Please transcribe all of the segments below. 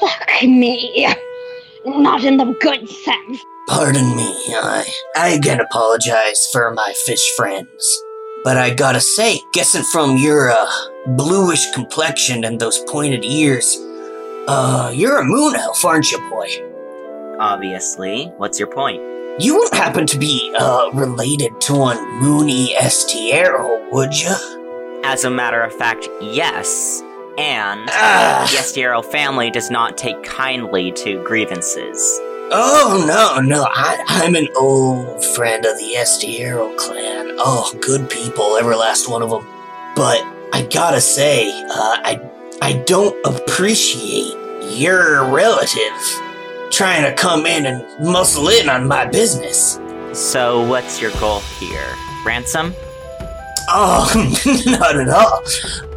Fuck me. Not in the good sense. Pardon me, I, I again apologize for my fish friends. But I gotta say, guessing from your, uh, bluish complexion and those pointed ears, uh, you're a moon elf, aren't you, boy? Obviously. What's your point? You wouldn't happen to be, uh, related to one Moony Estiero, would you? As a matter of fact, yes. And Ah. the Estiero family does not take kindly to grievances. Oh, no, no, I, I'm an old friend of the Estiero clan. Oh, good people, every last one of them. But I gotta say, uh, I, I don't appreciate your relative trying to come in and muscle in on my business. So, what's your goal here? Ransom? Oh, not at all.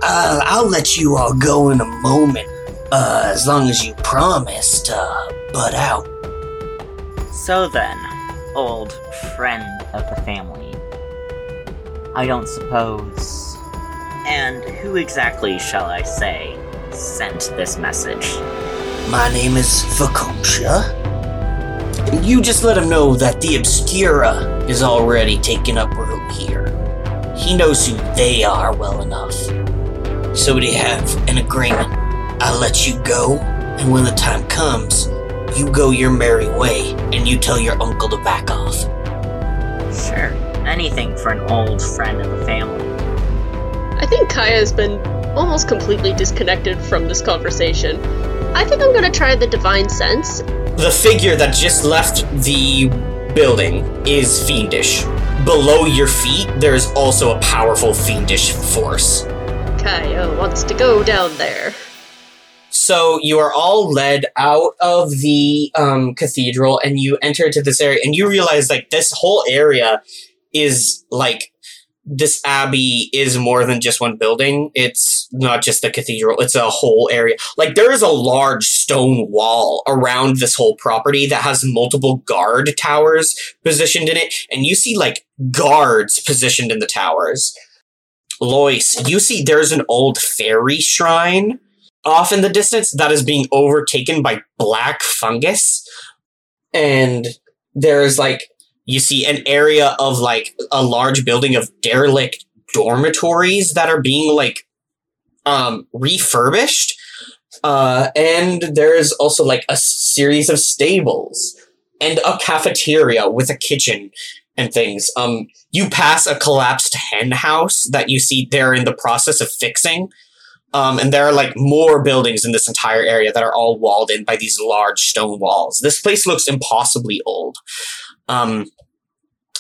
Uh, I'll let you all go in a moment, uh, as long as you promise to butt out. So then, old friend of the family. I don't suppose. And who exactly shall I say sent this message? My name is Vakumsha. You just let him know that the Obscura is already taking up room here. He knows who they are well enough. So we have an agreement. I let you go, and when the time comes, you go your merry way, and you tell your uncle to back off. Sure, anything for an old friend of the family. I think Kaya has been almost completely disconnected from this conversation. I think I'm gonna try the divine sense. The figure that just left the building is fiendish. Below your feet, there's also a powerful fiendish force. Kaya wants to go down there. So you are all led out of the um, cathedral, and you enter into this area, and you realize like this whole area is like this abbey is more than just one building. It's not just the cathedral; it's a whole area. Like there is a large stone wall around this whole property that has multiple guard towers positioned in it, and you see like guards positioned in the towers. Lois, you see there's an old fairy shrine off in the distance that is being overtaken by black fungus. And there's like, you see an area of like a large building of derelict dormitories that are being like, um, refurbished. Uh, and there's also like a series of stables and a cafeteria with a kitchen and things. Um, you pass a collapsed hen house that you see they're in the process of fixing. Um, and there are like more buildings in this entire area that are all walled in by these large stone walls. This place looks impossibly old. Um,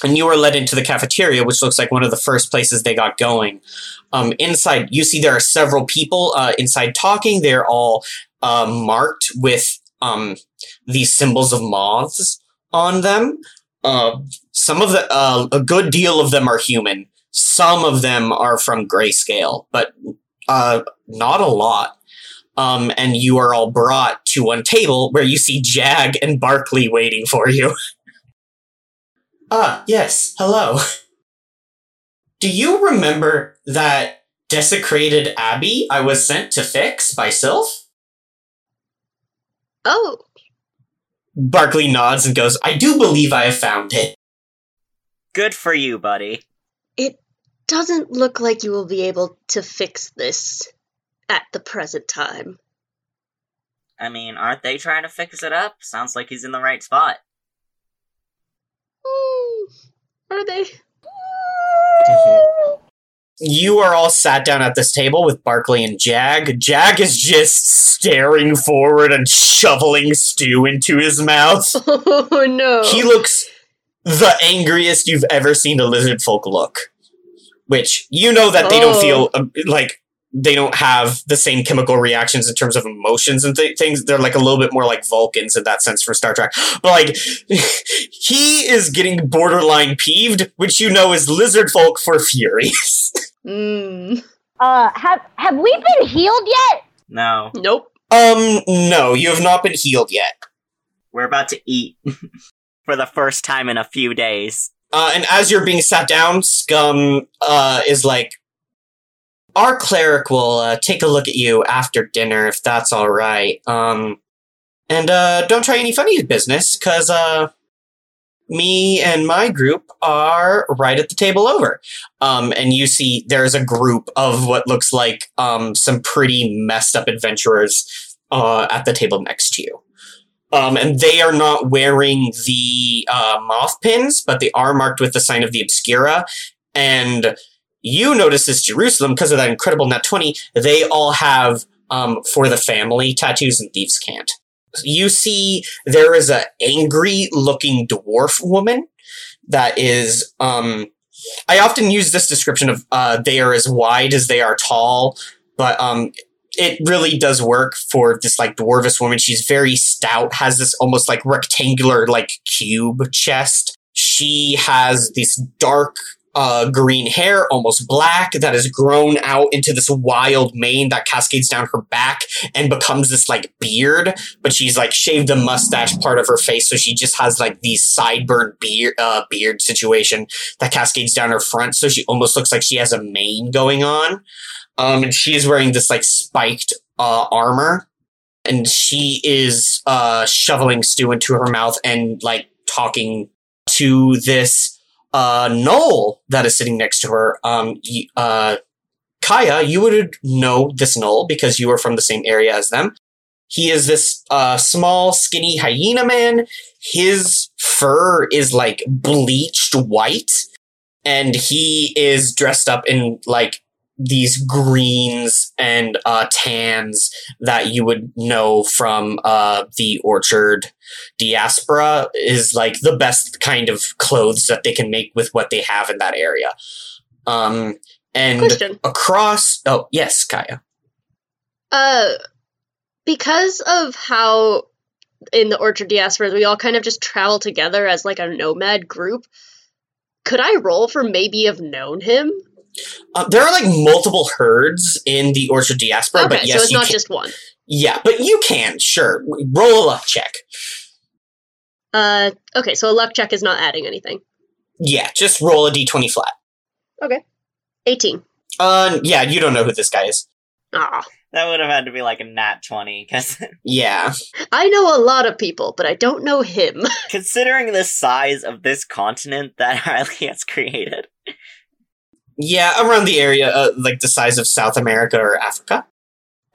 and you are led into the cafeteria, which looks like one of the first places they got going. Um, inside, you see there are several people uh, inside talking. They're all uh, marked with um, these symbols of moths on them. Uh, some of the, uh, a good deal of them are human. Some of them are from grayscale, but uh, not a lot. Um, and you are all brought to one table where you see Jag and Barkley waiting for you. ah, yes, hello. Do you remember that desecrated abbey I was sent to fix by Sylph? Oh, Barkley nods and goes, I do believe I have found it. Good for you, buddy. it doesn't look like you will be able to fix this at the present time. I mean, aren't they trying to fix it up? Sounds like he's in the right spot. Are they? You are all sat down at this table with Barkley and Jag. Jag is just staring forward and shoveling stew into his mouth. Oh no. He looks the angriest you've ever seen a lizard folk look. Which you know that they don't Oh. feel uh, like they don't have the same chemical reactions in terms of emotions and th- things. They're like a little bit more like Vulcans in that sense for Star Trek. But like he is getting borderline peeved, which you know is lizard folk for furious. Mm, Uh, have have we been healed yet? No, nope. um, no, you have not been healed yet. we're about to eat for the first time in a few days. Uh, and as you're being sat down, Scum uh, is like, "Our cleric will uh, take a look at you after dinner, if that's all right." Um, And uh, don't try any funny business, because uh, me and my group are right at the table over. Um, and you see there's a group of what looks like um, some pretty messed up adventurers uh, at the table next to you. Um, and they are not wearing the uh, moth pins, but they are marked with the sign of the Obscura. And you notice this Jerusalem because of that incredible nat 20. They all have um, for the family tattoos and thieves' cant. You see, there is a angry looking dwarf woman that is. Um, I often use this description of uh, they are as wide as they are tall, but um, it really does work for this like dwarvish woman. She's very stout, has this almost like rectangular like cube chest. She has this dark uh, green hair, almost black, that has grown out into this wild mane that cascades down her back and becomes this like beard. But she's like shaved the mustache part of her face, so she just has like these sideburn beard uh, beard situation that cascades down her front. So she almost looks like she has a mane going on. Um, and she is wearing this like spiked uh, armor, and she is uh, shoveling stew into her mouth and like talking to this uh, gnoll that is sitting next to her. Um, uh, Kaya, you would know this gnoll because you are from the same area as them. He is this uh, small, skinny hyena man. His fur is like bleached white, and he is dressed up in like these greens and uh, tans that you would know from uh, the orchard diaspora is like the best kind of clothes that they can make with what they have in that area. Um, and Question. across, oh yes, Kaya. Uh, because of how in the Orchard Diaspora we all kind of just travel together as like a nomad group, could I roll for maybe have known him? Uh, there are like multiple herds in the orchard diaspora, okay, but yes, so it's you not can, just one. yeah, but you can sure roll a luck check. Uh, okay, so a luck check is not adding anything. Yeah, just roll a d20 flat. Okay, 18. Uh, yeah, you don't know who this guy is. Ah, That would have had to be like a nat 20, because Yeah, I know a lot of people, but I don't know him. considering the size of this continent that Riley has created. Yeah, around the area, uh, like the size of South America or Africa,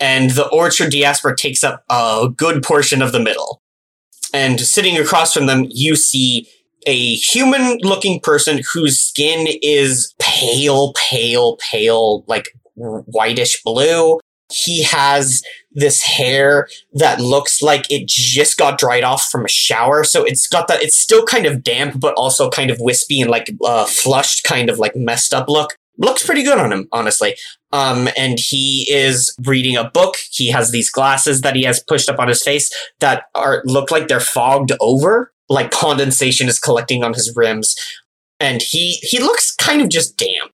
and the orchard diaspora takes up a good portion of the middle. And sitting across from them, you see a human-looking person whose skin is pale, pale, pale, like whitish blue. He has this hair that looks like it just got dried off from a shower. So it's got that, it's still kind of damp, but also kind of wispy and like uh, flushed, kind of like messed up look. Looks pretty good on him, honestly. Um, and he is reading a book. He has these glasses that he has pushed up on his face that are look like they're fogged over, like condensation is collecting on his rims. And he he looks kind of just damp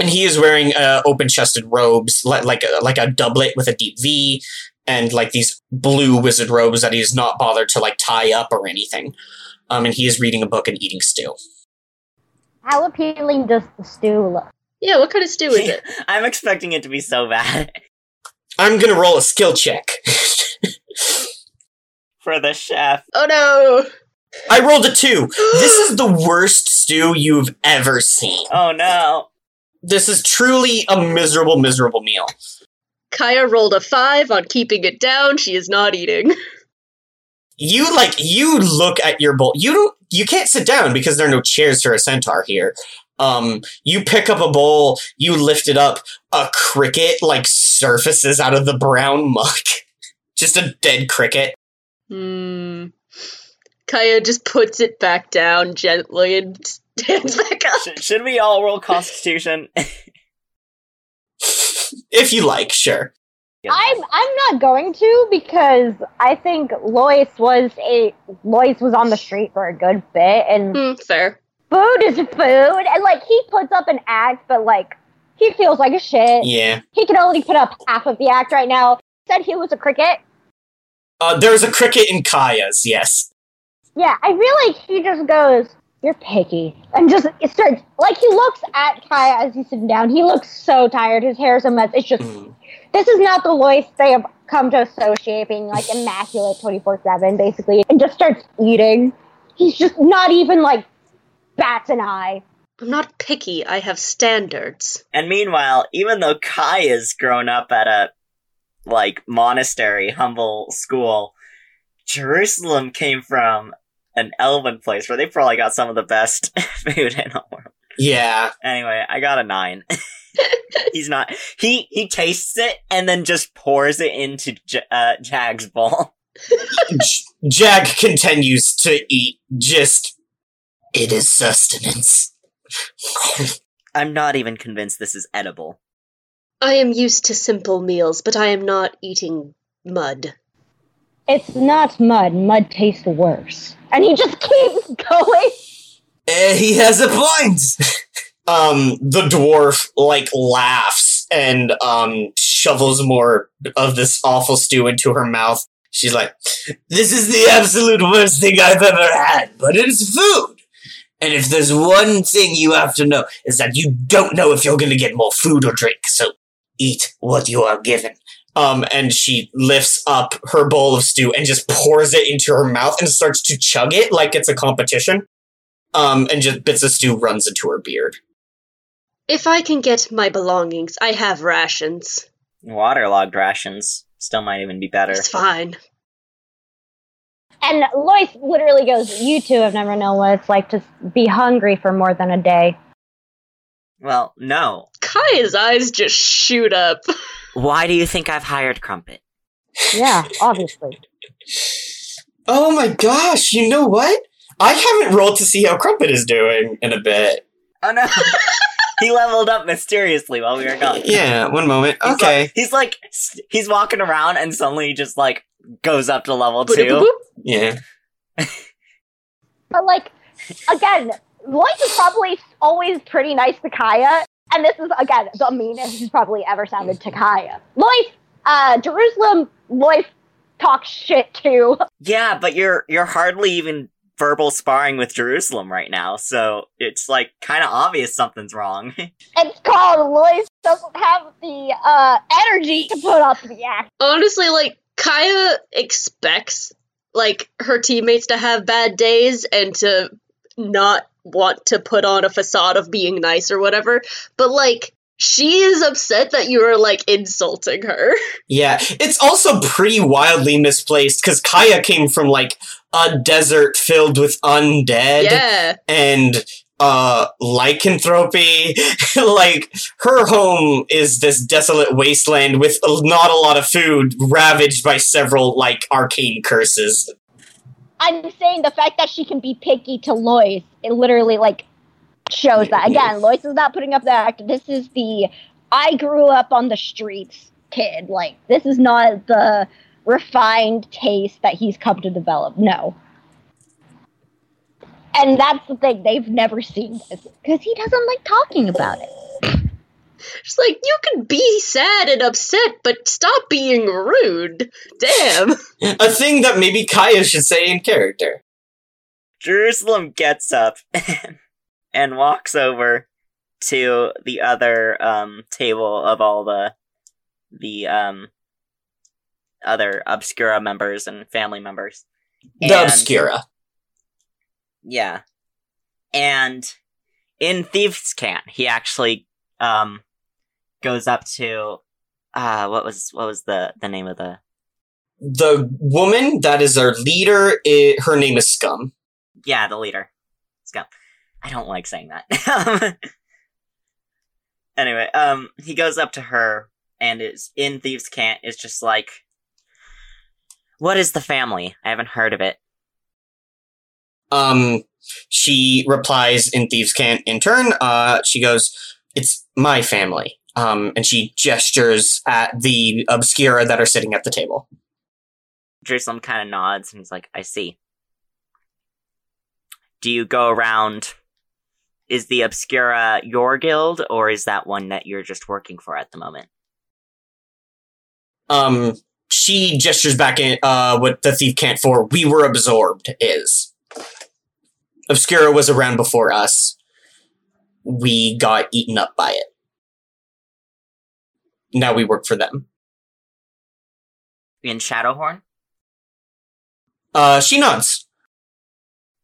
and he is wearing uh, open-chested robes, li- like a, like a doublet with a deep V, and like these blue wizard robes that he has not bothered to like tie up or anything. Um, and he is reading a book and eating stew. How appealing does the stew look? yeah, what kind of stew is it? I'm expecting it to be so bad I'm gonna roll a skill check. for the chef. Oh no! I rolled a two. This is the worst stew you've ever seen. Oh no. This is truly a miserable, miserable meal. Kaya rolled a 5 on keeping it down. She is not eating. You like you look at your bowl. You don't. You can't sit down because there are no chairs for a centaur here. Um, you pick up a bowl, you lift it up, a cricket like surfaces out of the brown muck. Just a dead cricket. Hmm. Kaya just puts it back down gently and stands back up. Sh- should we all roll Constitution? If you like, sure. I'm I'm not going to because I think Lois was a Lois was on the street for a good bit and fair. food is food and like he puts up an act but like he feels like a shit. Yeah. He can only put up half of the act right now. Said he was a cricket. Uh, there's a cricket in Kaya's. Yes. Yeah, I feel like he just goes, "You're picky," and just it starts like he looks at Kaya as he's sitting down. He looks so tired. His hair's a mess. It's just Mm. this is not the Lois they have come to associate being like immaculate 24 7, basically, and just starts eating. He's just not even like bats an eye. I'm not picky, I have standards. And meanwhile, even though Kai has grown up at a like monastery, humble school, Jerusalem came from an elven place where they probably got some of the best food in the world. Yeah. Anyway, I got a nine. He's not. He he tastes it and then just pours it into J- uh, Jag's bowl. J- Jag continues to eat. Just, it is sustenance. I'm not even convinced this is edible. I am used to simple meals, but I am not eating mud. It's not mud. Mud tastes worse. And he just keeps going. Eh, he has a point. um, the dwarf like laughs and um shovels more of this awful stew into her mouth. She's like, "This is the absolute worst thing I've ever had, but it's food." And if there's one thing you have to know is that you don't know if you're going to get more food or drink. So eat what you are given. Um, and she lifts up her bowl of stew and just pours it into her mouth and starts to chug it like it's a competition. Um, and just bits of stew runs into her beard. If I can get my belongings, I have rations. Waterlogged rations still might even be better. It's fine. And Lois literally goes, You two have never known what it's like to be hungry for more than a day. Well, no. Kaya's eyes just shoot up. Why do you think I've hired Crumpet? Yeah, obviously. Oh my gosh, you know what? I haven't rolled to see how Crumpet is doing in a bit. Oh no. he leveled up mysteriously while we were gone. Yeah, one moment. He's Okay. like- he's like, he's walking around and suddenly he just like goes up to level Boop, boop, two. boop. Yeah. But like, again, Lois is probably always pretty nice to Kaya, and this is again the meanest he's probably ever sounded to Kaya. Lois, uh, Jerusalem, Lois talks shit too. Yeah, but you're you're hardly even verbal sparring with Jerusalem right now, so it's like kind of obvious something's wrong. It's called Lois doesn't have the uh energy to put up the act. Honestly, like, Kaya expects, like, her teammates to have bad days and to not want to put on a facade of being nice or whatever, but, like, she is upset that you are, like, insulting her. Yeah. It's also pretty wildly misplaced because Kaya came from like a desert filled with undead yeah. and uh lycanthropy. like her home is this desolate wasteland with not a lot of food, ravaged by several like arcane curses. I'm saying the fact that she can be picky to Lois, it literally like shows that. Again, Lois is not putting up the act. This is the I grew up on the streets kid. Like this is not the refined taste that he's come to develop. No. And that's the thing, they've never seen this. Because he doesn't like talking about it. She's like, you can be sad and upset, but stop being rude. Damn. A thing that maybe Kaya should say in character. Jerusalem gets up and walks over to the other um table of all the the um other obscura members and family members. The And- Obscura. Yeah. And in Thieves' Cant, he actually um goes up to uh what was what was the the name of the The woman that is our leader, i her name is Scum. yeah, the leader. Scum. I don't like saying that. anyway, um he goes up to her and is in Thieves' Cant is just like What is the family? I haven't heard of it. Um, she replies in Thieves' Cant in turn. Uh, she goes, "It's my family." Um, and she gestures at the Obscura that are sitting at the table. Jerusalem kind of nods and he's like, I see. Do you go around? Is the Obscura your guild, or is that one that you're just working for at the moment? Um, she gestures back in uh, what the thief can't for. We were absorbed. Is Obscura was around before us. We got eaten up by it. Now we work for them. in Shadowhorn? Uh, she nods.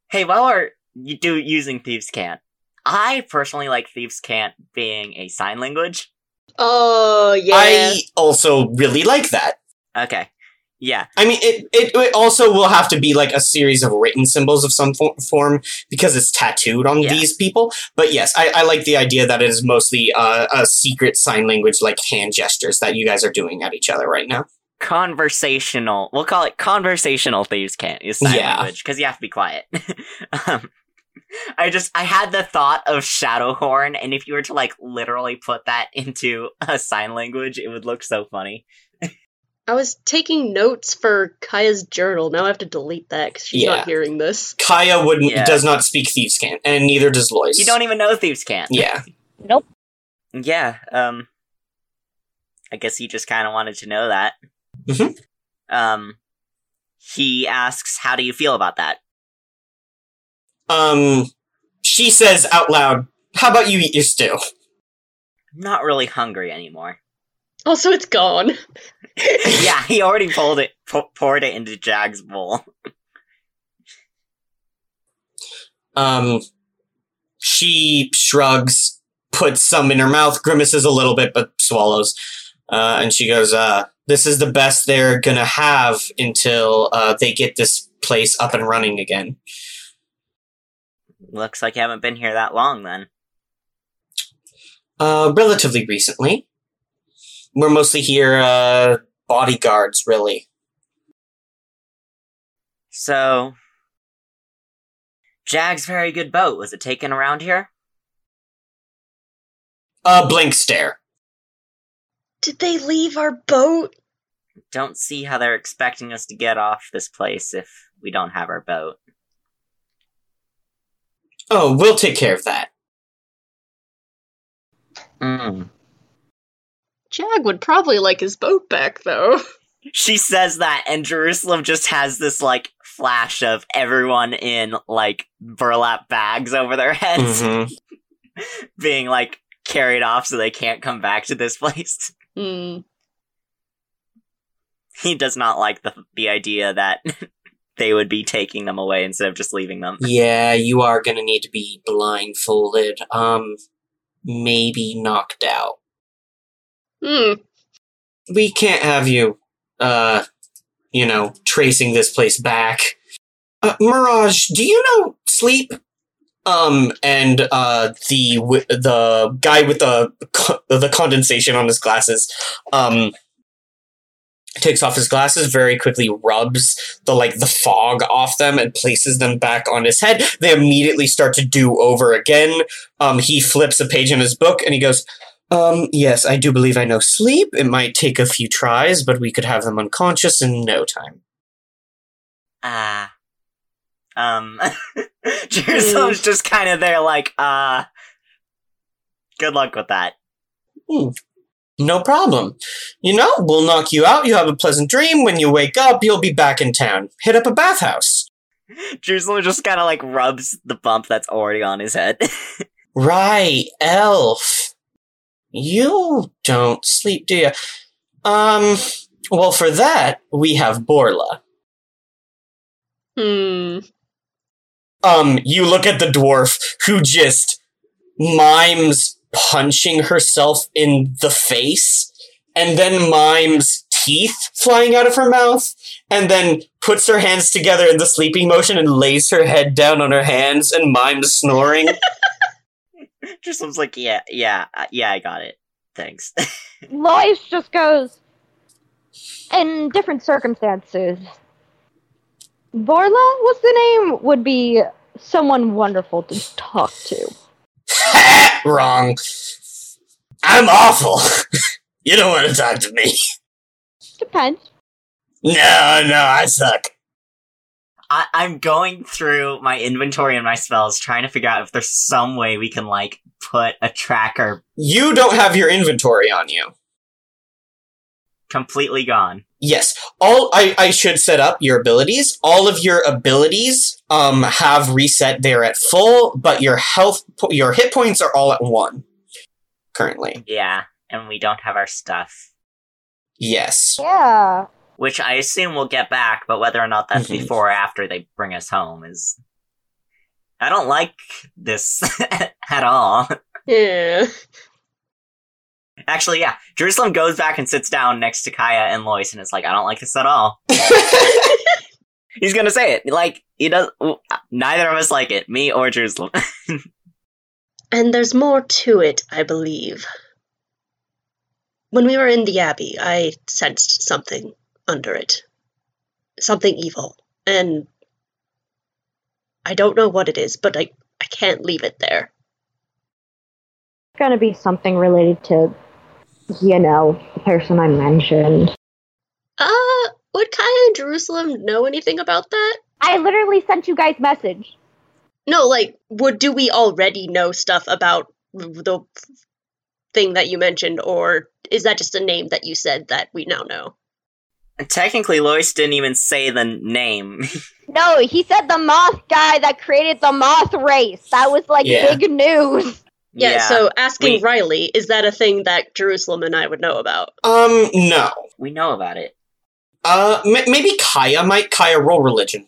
Hey, while we're you do using Thieves' Cant, I personally like Thieves' Cant being a sign language. Oh yeah. I also really like that. Okay. Yeah. I mean, it, it, it also will have to be like a series of written symbols of some form because it's tattooed on Yeah. these people. But yes, I, I like the idea that it is mostly uh, a secret sign language, like hand gestures that you guys are doing at each other right now. Conversational. We'll call it conversational thieves' cant use sign Yeah. language because you have to be quiet. um, I just I had the thought of Shadowhorn, and if you were to like literally put that into a sign language, it would look so funny. I was taking notes for Kaya's journal. Now I have to delete that because she's Yeah. not hearing this. Kaya wouldn't Yeah. does not speak thieves' cant, and neither does Lois. You don't even know thieves' cant. Yeah. Nope. Yeah, um I guess he just kind of wanted to know that. Mhm. Um he asks, "How do you feel about that?" Um, she says out loud, "How about you eat your stew?" I'm not really hungry anymore. Also, it's gone. Yeah, he already pulled it poured it into Jag's bowl. Um, she shrugs, puts some in her mouth, grimaces a little bit, but swallows. Uh, and she goes, uh, this is the best they're gonna have until, uh, they get this place up and running again. Looks like you haven't been here that long then. Uh, relatively recently. We're mostly here, uh, bodyguards, really. So Jag's very good boat. Was it taken around here? A blink stare. Did they leave our boat? Don't see how they're expecting us to get off this place if we don't have our boat. Oh, we'll take care of that. Mm. Jag would probably like his boat back, though. She says that, and Jerusalem just has this like flash of everyone in like burlap bags over their heads Mhm. being like carried off so they can't come back to this place. Hmm. He does not like the the idea that they would be taking them away instead of just leaving them. Yeah, you are gonna need to be blindfolded. Um, maybe knocked out. Hmm. We can't have you, uh, you know, tracing this place back. Uh, Mirage, do you know sleep? Um, and uh, the the guy with the the condensation on his glasses, um, takes off his glasses very quickly, rubs the like the fog off them, and places them back on his head. They immediately start to do over again. Um, he flips a page in his book, and he goes, um, yes, I do believe I know sleep. It might take a few tries, but we could have them unconscious in no time. Ah. um Jerusalem's just kind of there like, uh good luck with that. No problem. You know, we'll knock you out. You have a pleasant dream. When you wake up, you'll be back in town. Hit up a bathhouse. Jerusalem just kind of like rubs the bump that's already on his head. Right, elf. You don't sleep, do you? Um, well, for that, we have Borla. Hmm. um, you look at the dwarf who just mimes punching herself in the face and then mimes teeth flying out of her mouth and then puts her hands together in the sleeping motion and lays her head down on her hands and mimes snoring. Jerusalem's like, yeah, yeah, uh, yeah, I got it. Thanks. Lois just goes, in different circumstances, Borla, what's the name, would be someone wonderful to talk to. Wrong. I'm awful. you don't want to talk to me. Depends. No, no, I suck. I- I'm going through my inventory and my spells, trying to figure out if there's some way we can like put a tracker You don't have your inventory on you. completely gone. Yes. All I, I should set up your abilities. All of your abilities um have reset there at full, but your health your hit points are all at one currently. Yeah, and we don't have our stuff. Yes. Yeah. Which I assume we'll get back, but whether or not that's Mhm. before or after they bring us home is. I don't like this at all. Yeah. Actually, yeah, Jerusalem goes back and sits down next to Kaya and Lois and is like, I don't like this at all. He's gonna say it. Like, he does. Neither of us like it, me or Jerusalem. And there's more to it, I believe. When we were in the Abbey, I sensed something under it. Something evil. And I don't know what it is, but I, I can't leave it there. It's Gonna be something related to, you know, the person I mentioned. Uh, would Kaya and Jerusalem know anything about that? I literally sent you guys message. No, like, would do we already know stuff about the thing that you mentioned, or is that just a name that you said that we now know? Technically, Lois didn't even say the name. No, he said the moth guy that created the moth race. That was like Yeah. big news. Yeah, so asking we- Riley, is that a thing that Jerusalem and I would know about? Um, no. we know about it. Uh, m- maybe Kaya might. Kaya roll religion.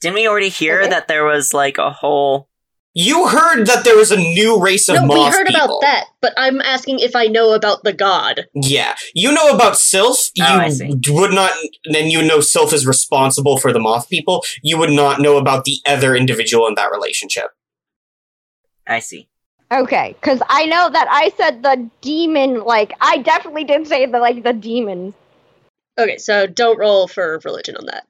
Didn't we already hear Okay. that there was like a whole? You heard that there was a new race of no, we heard people. about that, but I'm asking if I know about the god. Yeah, you know about Sylph. Oh, you Oh, I see. would not, then you know Sylph is responsible for the moth people. You would not know about the other individual in that relationship. I see. Okay, because I know that I said the demon. Like I definitely did say the like the demon. Okay, so don't roll for religion on that.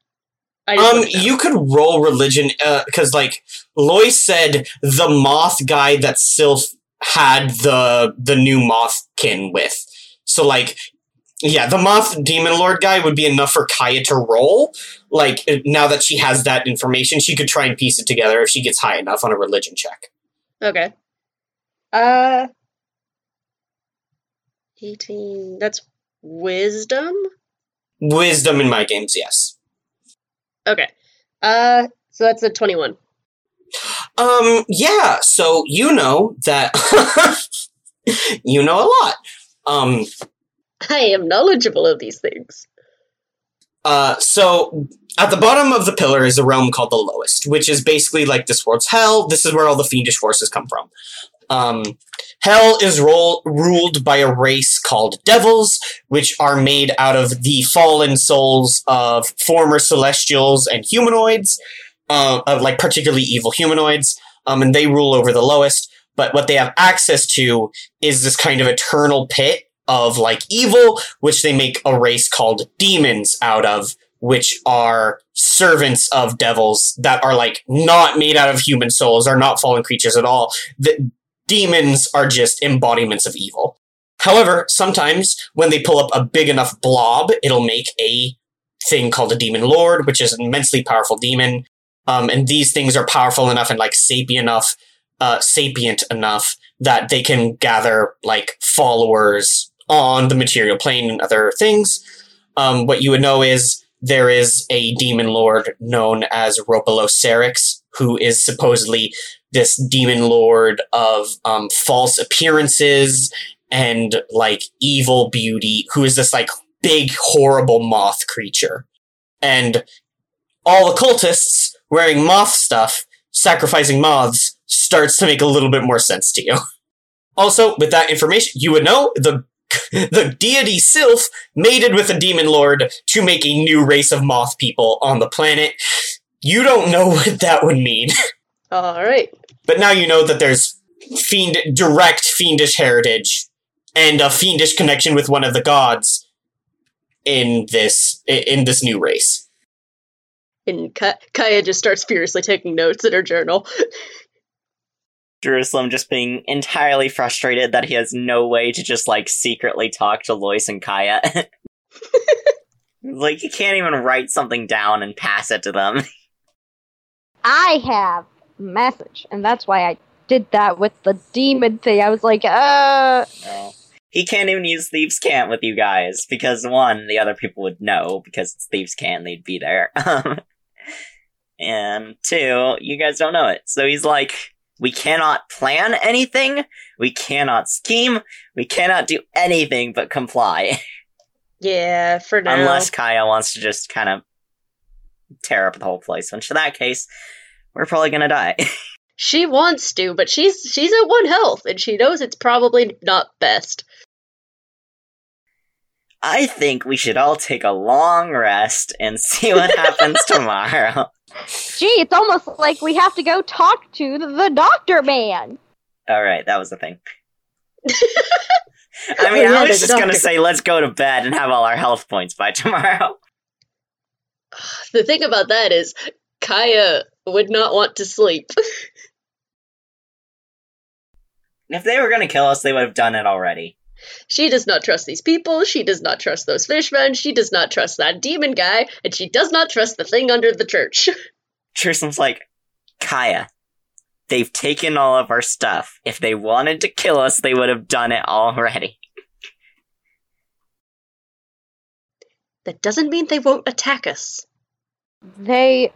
Um, wanted to know. you could roll religion because, like, Lois said, the moth guy that Sylph had the the new mothkin with. So, like, yeah, the moth demon lord guy would be enough for Kaya to roll. Like, now that she has that information, she could try and piece it together if she gets high enough on a religion check. Okay. Uh, eighteen. That's wisdom. Wisdom in my games, yes. Okay. Uh, so that's a twenty-one. Um, yeah, so you know that you know a lot. Um, I am knowledgeable of these things. uh, so at the bottom of the pillar is a realm called the lowest, which is basically like this world's hell. This is where all the fiendish forces come from. Um, hell is role, ruled by a race called devils, which are made out of the fallen souls of former celestials and humanoids, uh, of like particularly evil humanoids. Um, and they rule over the lowest. But what they have access to is this kind of eternal pit of like evil, which they make a race called demons out of, which are servants of devils that are like not made out of human souls, are not fallen creatures at all. The demons are just embodiments of evil. However, sometimes when they pull up a big enough blob, it'll make a thing called a demon lord, which is an immensely powerful demon. Um, and these things are powerful enough and like sapient enough, uh, sapient enough that they can gather like followers on the material plane and other things. Um, what you would know is there is a demon lord known as Ropalocerix, who is supposedly this demon lord of um, false appearances and like evil beauty, who is this like big, horrible moth creature. And all the cultists wearing moth stuff, sacrificing moths, starts to make a little bit more sense to you. Also, with that information, you would know the the deity Sylph mated with a demon lord to make a new race of moth people on the planet. You don't know what that would mean, All right. but now you know that there's fiend direct fiendish heritage and a fiendish connection with one of the gods in this in this new race. And Ka- Kaya just starts furiously taking notes in her journal. Jerusalem just being entirely frustrated that he has no way to just like secretly talk to Lois and Kaya. like he can't even write something down and pass it to them. I have a message, and that's why I did that with the demon thing. I was like, uh, He can't even use Thieves' Cant with you guys because one, the other people would know because it's Thieves' Cant, they'd be there. and two, you guys don't know it. So he's like, we cannot plan anything, we cannot scheme, we cannot do anything but comply. Yeah, for now. Unless Kaya wants to just kind of tear up the whole place. Which, in that case, we're probably gonna die. she wants to, but she's she's at one health, and she knows it's probably not best. I think we should all take a long rest and see what happens tomorrow. Gee, it's almost like we have to go talk to the, the doctor man. All right, that was the thing. I mean, I was just gonna say let's go to bed and have all our health points by tomorrow. The thing about that is, Kaya would not want to sleep. If they were gonna kill us, they would have done it already. She does not trust these people. She does not trust those fishmen. She does not trust that demon guy, and she does not trust the thing under the church. Jerusalem's like, Kaya, they've taken all of our stuff. If they wanted to kill us, they would have done it already. That doesn't mean they won't attack us. They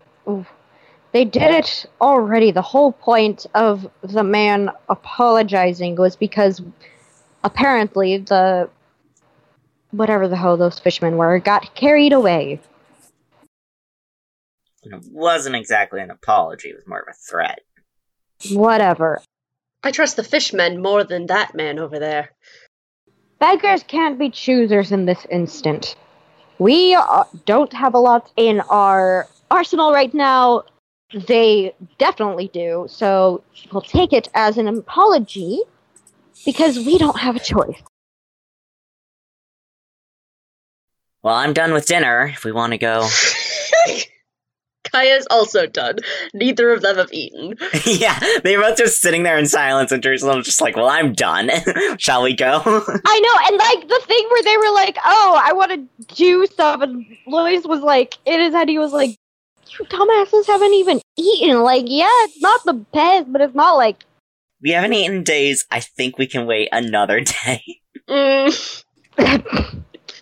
they did it already. The whole point of the man apologizing was because apparently the whatever the hell those fishermen were got carried away. And it wasn't exactly an apology, it was more of a threat. Whatever. I trust the fishmen more than that man over there. Beggars can't be choosers in this instant. We uh, don't have a lot in our arsenal right now. They definitely do. So we'll take it as an apology because we don't have a choice. Well, I'm done with dinner if we want to go. Kaya's also done. Neither of them have eaten. yeah, they both just sitting there in silence, and Jerusalem's just like, well, I'm done. Shall we go? I know, and like the thing where they were like, "Oh, I want to do stuff," and Lois was like, in his head, he was like, "You dumbasses haven't even eaten." Like, yeah, it's not the best, but it's not like we haven't eaten days. I think we can wait another day. Mm,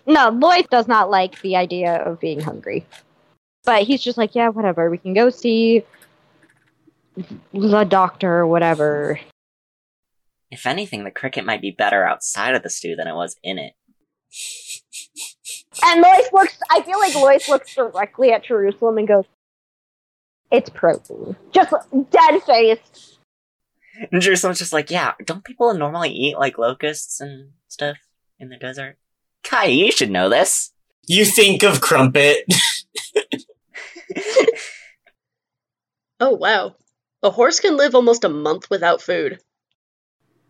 no. Lois does not like the idea of being hungry, but he's just like, "Yeah, whatever. We can go see the doctor or whatever." If anything, the cricket might be better outside of the stew than it was in it. And Lois looks. I feel like Lois looks directly at Jerusalem and goes, "It's protein." Just dead faced. And Jerusalem's just like, yeah, don't people normally eat like locusts and stuff in the desert? Kai, you should know this. You think of Crumpet. oh wow. A horse can live almost a month without food.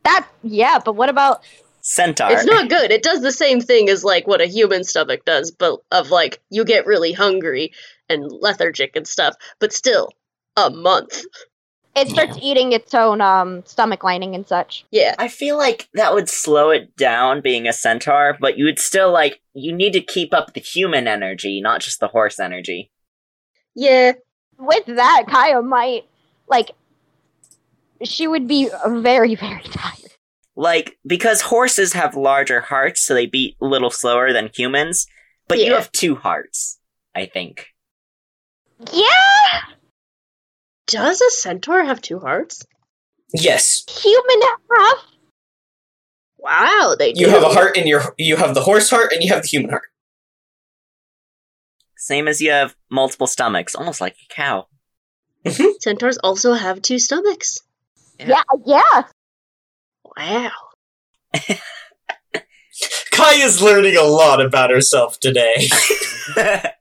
That yeah, but what about Centaur. It's not good. It does the same thing as like what a human stomach does, but of like you get really hungry and lethargic and stuff, but still a month. it starts eating its own um stomach lining and such? Yeah. I feel like that would slow it down being a centaur, but you would still like you need to keep up the human energy, not just the horse energy. Yeah. With that, Kaya might like she would be very very tired. Like because horses have larger hearts, so they beat a little slower than humans, but you have two hearts, I think. Yeah, Does a centaur have two hearts? yes, human half. Wow, they you have a heart in your. You have the horse heart and you have the human heart. Same as you have multiple stomachs, almost like a cow. Mm-hmm. Centaurs also have two stomachs. Yeah, yeah. Wow. Kai is learning a lot about herself today.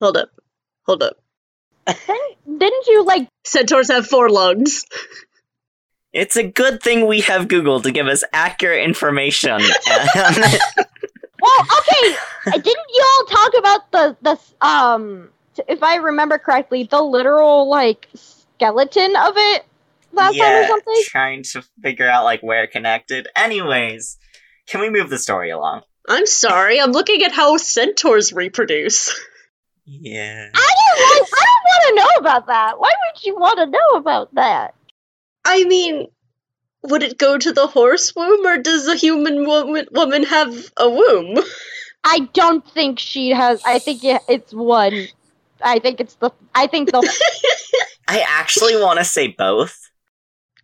Hold up. Hold up. Didn't, didn't you like? Centaurs have four lungs. it's a good thing we have Google to give us accurate information. Um, Well, okay. didn't you all talk about the the um? If I remember correctly, the literal like skeleton of it last time or yeah, something. trying to figure out like where it connected. Anyways, can we move the story along? I'm sorry, I'm looking at how centaurs reproduce. Yeah. I don't want. I don't want to know about that. Why would you want to know about that? I mean, would it go to the horse womb, or does a human woman, woman have a womb? I don't think she has. I think it's one. I think it's the. I think the. I actually want to say both.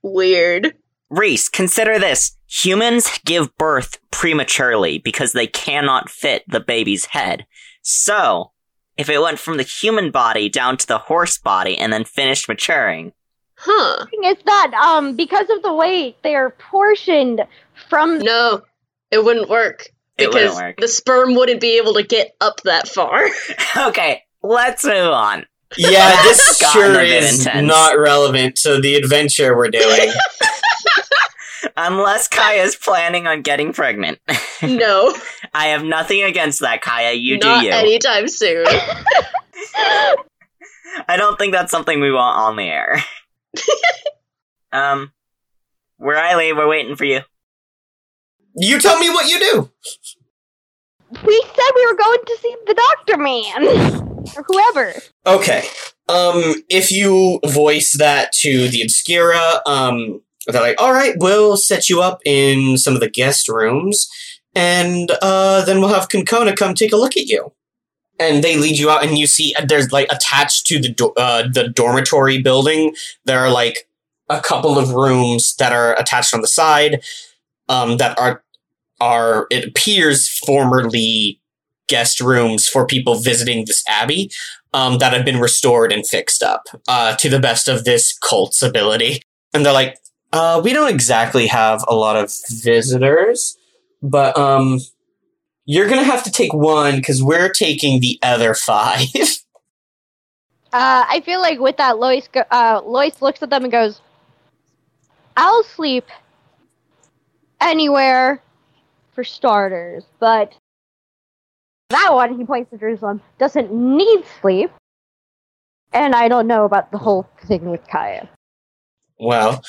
Weird. Reese, consider this. Humans give birth prematurely because they cannot fit the baby's head. So, if it went from the human body down to the horse body and then finished maturing, Huh. thing is that um because of the way they're portioned from No, it wouldn't work. It Because wouldn't work. the sperm wouldn't be able to get up that far. okay, let's move on. Yeah, this sure is intense. not relevant to the adventure we're doing. Unless Kaya's planning on getting pregnant. no, I have nothing against that, Kaya. You not do you. anytime soon. I don't think that's something we want on the air. um, Riley, we're waiting for you. you tell me what you do. we said we were going to see the doctor man or whoever. Okay. Um, if you voice that to the Obscura, um, they're like, all right, we'll set you up in some of the guest rooms, and uh, then we'll have Concona come take a look at you. And they lead you out, and you see uh, there's like attached to the do- uh, the dormitory building. There are like a couple of rooms that are attached on the side, um, that are are it appears formerly guest rooms for people visiting this abbey um, that have been restored and fixed up uh, to the best of this cult's ability. And they're like, uh, we don't exactly have a lot of visitors, but um, you're gonna have to take one because we're taking the other five. Uh, I feel like with that, Lois go- uh, Lois looks at them and goes, "I'll sleep anywhere for starters, but that one," he points to Jerusalem, "doesn't need sleep." And I don't know about the whole thing with Kaya. Well,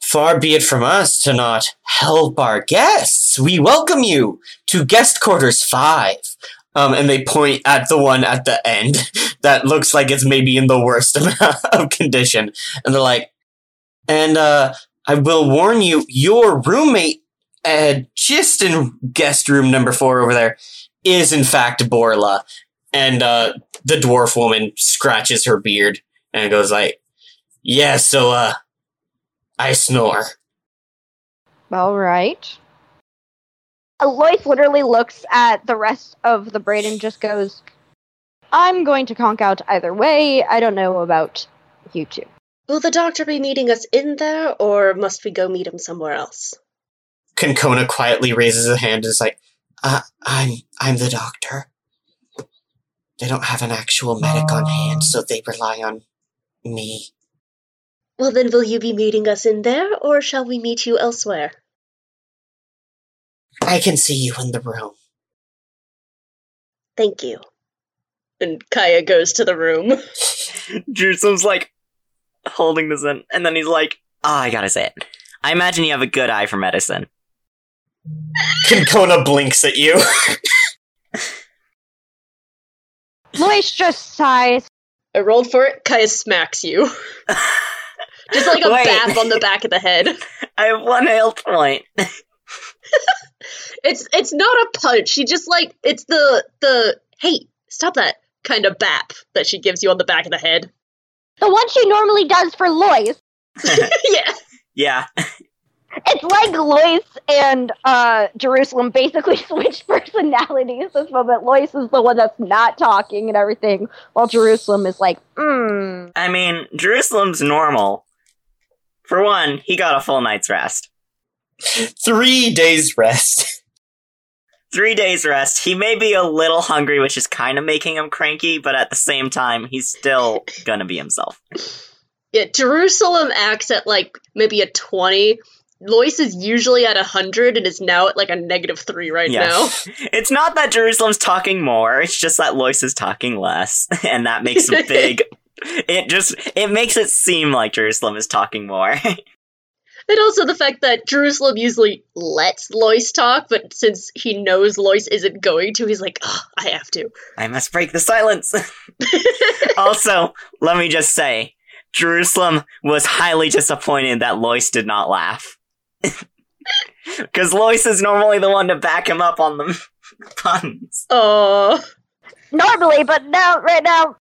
far be it from us to not help our guests. We welcome you to guest quarters five. Um, and they point at the one at the end that looks like it's maybe in the worst amount of condition. And they're like, and uh, I will warn you, your roommate, uh, just in guest room number four over there, is in fact Borla. And uh, the dwarf woman scratches her beard and goes like, "Yeah, so uh, I snore." All right. Lois literally looks at the rest of the braid and just goes, I'm going to conk out either way. I don't know about you two. Will the doctor be meeting us in there, or must we go meet him somewhere else? Concona quietly raises a hand and is like, uh, "I'm I'm the doctor." They don't have an actual medic on hand, so they rely on me. Well, then, will you be meeting us in there, or shall we meet you elsewhere? I can see you in the room. Thank you. And Kaya goes to the room. Jerusalem's like holding this in, and then he's like, "Oh, I gotta say it. I imagine you have a good eye for medicine." Concona blinks at you. Lois just sighs. I rolled for it. Kaya smacks you. Just like a Wait. bap on the back of the head. I have one health point. It's it's not a punch. She just like it's the the hey stop that kind of bap that she gives you on the back of the head. The one she normally does for Lois. yeah. yeah, It's like Lois and uh, Jerusalem basically switched personalities this moment. Lois is the one that's not talking and everything, while Jerusalem is like, hmm. I mean, Jerusalem's normal. For one, he got a full night's rest. Three days rest. Three days rest. He may be a little hungry, which is kind of making him cranky, but at the same time, he's still gonna be himself. Yeah, Jerusalem acts at like maybe a 20. Lois is usually at a 100 and is now at like a negative 3 right Yeah. now. It's not that Jerusalem's talking more, it's just that Lois is talking less, and that makes a big. It just it makes it seem like Jerusalem is talking more. And also the fact that Jerusalem usually lets Lois talk, but since he knows Lois isn't going to, he's like, Ugh, I have to. I must break the silence. also, let me just say, Jerusalem was highly disappointed that Lois did not laugh. Because Lois is normally the one to back him up on the puns. Oh, Normally, but now, right now,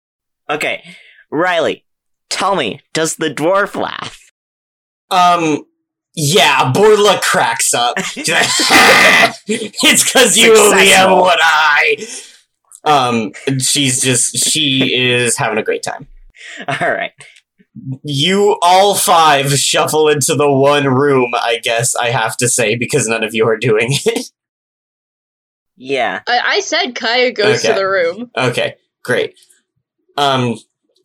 Okay, Riley, tell me, does the dwarf laugh? Um, Yeah, Borla cracks up. It's because you only have Successful. one eye. Um, she's just she is having a great time. All right. You all five shuffle into the one room. I guess I have to say because none of you are doing it. Yeah. I, I said Kaya goes to the room. okay, great. Um,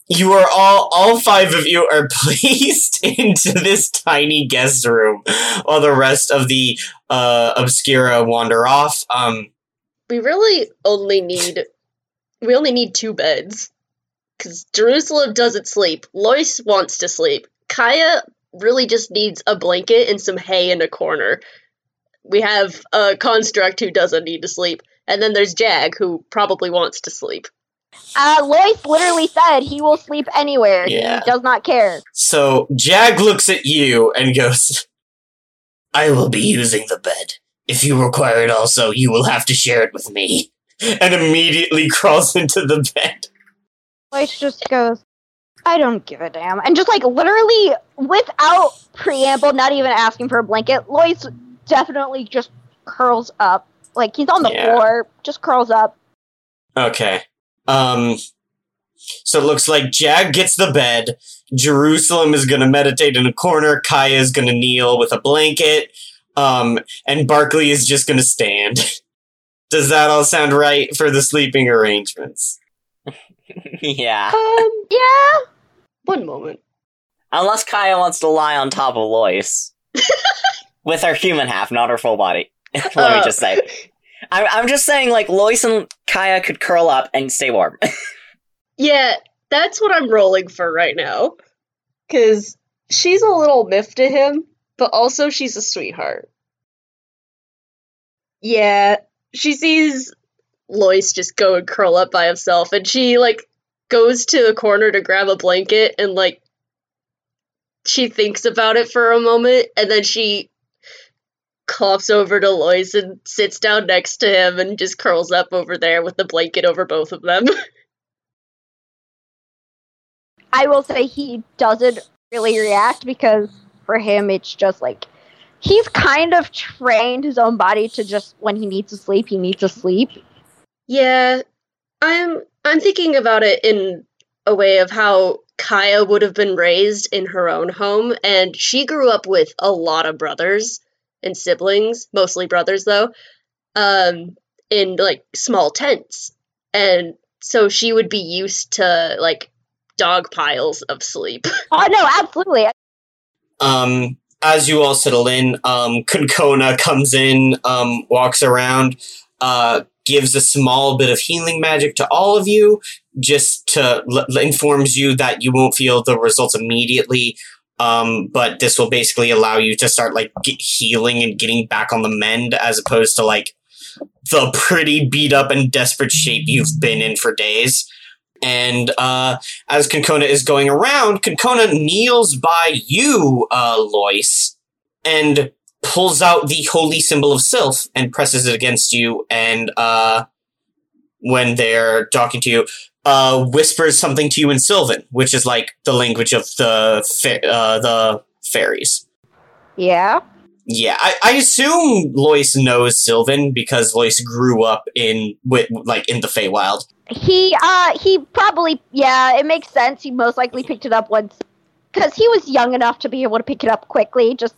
you are all all five of you are placed into this tiny guest room, while the rest of the uh obscura wander off. Um. We really only need we only need two beds. Cause Jerusalem doesn't sleep. Lois wants to sleep. Kaya really just needs a blanket and some hay in a corner. We have a construct who doesn't need to sleep. And then there's Jag who probably wants to sleep. Uh, Lois literally said he will sleep anywhere. Yeah. He does not care. So Jag looks at you and goes, I will be using the bed. If you require it also, you will have to share it with me. And immediately crawls into the bed. Lois just goes, I don't give a damn. And just like literally without preamble, not even asking for a blanket, Lois definitely just curls up. Like he's on the Yeah. floor, just curls up. Okay. Um so it looks like Jag gets the bed. Jerusalem is gonna meditate in a corner. Kaya is gonna kneel with a blanket. Um, and Barkley is just gonna stand. Does that all sound right for the sleeping arrangements? yeah. Um, Yeah. one moment. Unless Kaya wants to lie on top of Lois. With her human half, not her full body. Let me Uh, just say. I'm, I'm just saying, like, Lois and Kaya could curl up and stay warm. Yeah, that's what I'm rolling for right now. Cause she's a little miffed to him, but also she's a sweetheart. Yeah, she sees Lois just go and curl up by himself, and she like goes to a corner to grab a blanket and like she thinks about it for a moment, and then she coughs over to Lois and sits down next to him and just curls up over there with the blanket over both of them. I will say he doesn't really react because for him it's just like he's kind of trained his own body to just when he needs to sleep, he needs to sleep. Yeah, I'm I'm thinking about it in a way of how Kaya would have been raised in her own home and she grew up with a lot of brothers and siblings, mostly brothers though, um in like small tents. And so she would be used to like dog piles of sleep. Oh no, absolutely. Um, as you all settle in, um, Konkona comes in, um, walks around, uh, gives a small bit of healing magic to all of you, just to l- l- informs you that you won't feel the results immediately. Um, but this will basically allow you to start like healing and getting back on the mend, as opposed to like the pretty beat up and desperate shape you've been in for days. And uh, as Konkona is going around, Konkona kneels by you, uh, Lois, and pulls out the holy symbol of Sylph and presses it against you. And uh, when they're talking to you, uh, whispers something to you in Sylvan, which is like the language of the fa- uh, the fairies. Yeah. Yeah, I, I assume Lois knows Sylvan because Lois grew up in with like in the Feywild. He uh he probably yeah, it makes sense. He most likely picked it up once because he was young enough to be able to pick it up quickly. Just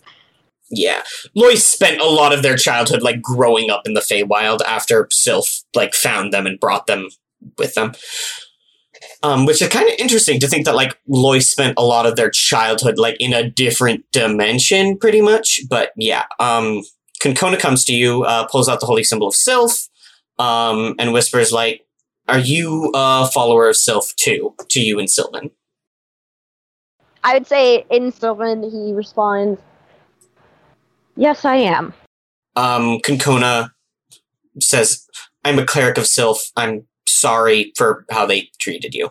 Yeah. Lois spent a lot of their childhood like growing up in the Feywild after Sylph like found them and brought them with them. Um, which is kind of interesting to think that like Lois spent a lot of their childhood like in a different dimension, pretty much. But yeah, um, Konkona comes to you, uh, pulls out the holy symbol of Sylph, um, and whispers like, "Are you a follower of Sylph too?" To you and Sylvan. I would say in Sylvan he responds, "Yes, I am." um, Konkona says, I'm a cleric of Sylph. I'm sorry for how they treated you.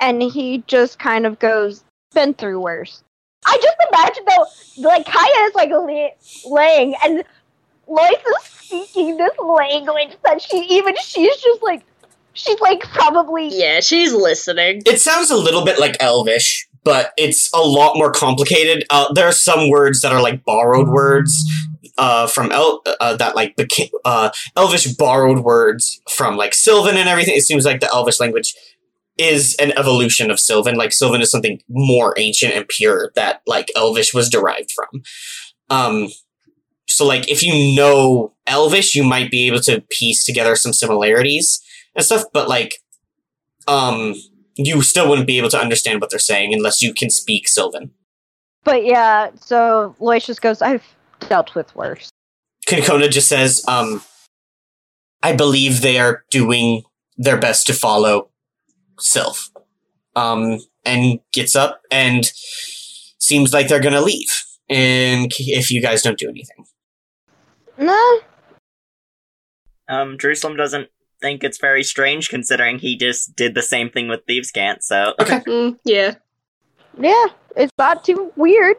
And he just kind of goes, "Been through worse." I just imagine though, like Kaya is like la- laying, and Lois is speaking this language that she even she's just like she's like probably yeah, she's listening. It sounds a little bit like Elvish, but it's a lot more complicated. Uh, there are some words that are like borrowed words uh, from El- uh, that like became uh, Elvish borrowed words from like Sylvan and everything. It seems like the Elvish language is an evolution of Sylvan. Like Sylvan is something more ancient and pure that like Elvish was derived from. Um, so like if you know Elvish, you might be able to piece together some similarities and stuff, but like um you still wouldn't be able to understand what they're saying unless you can speak Sylvan. But yeah, so Lois just goes, I've dealt with worse. Konkona just says, um, I believe they are doing their best to follow Sylph. Um, and gets up and seems like they're gonna leave. And if you guys don't do anything. Nah, Um, Jerusalem doesn't think it's very strange considering he just did the same thing with Thieves' Cant, so Okay. Mm, yeah. yeah, it's not too weird.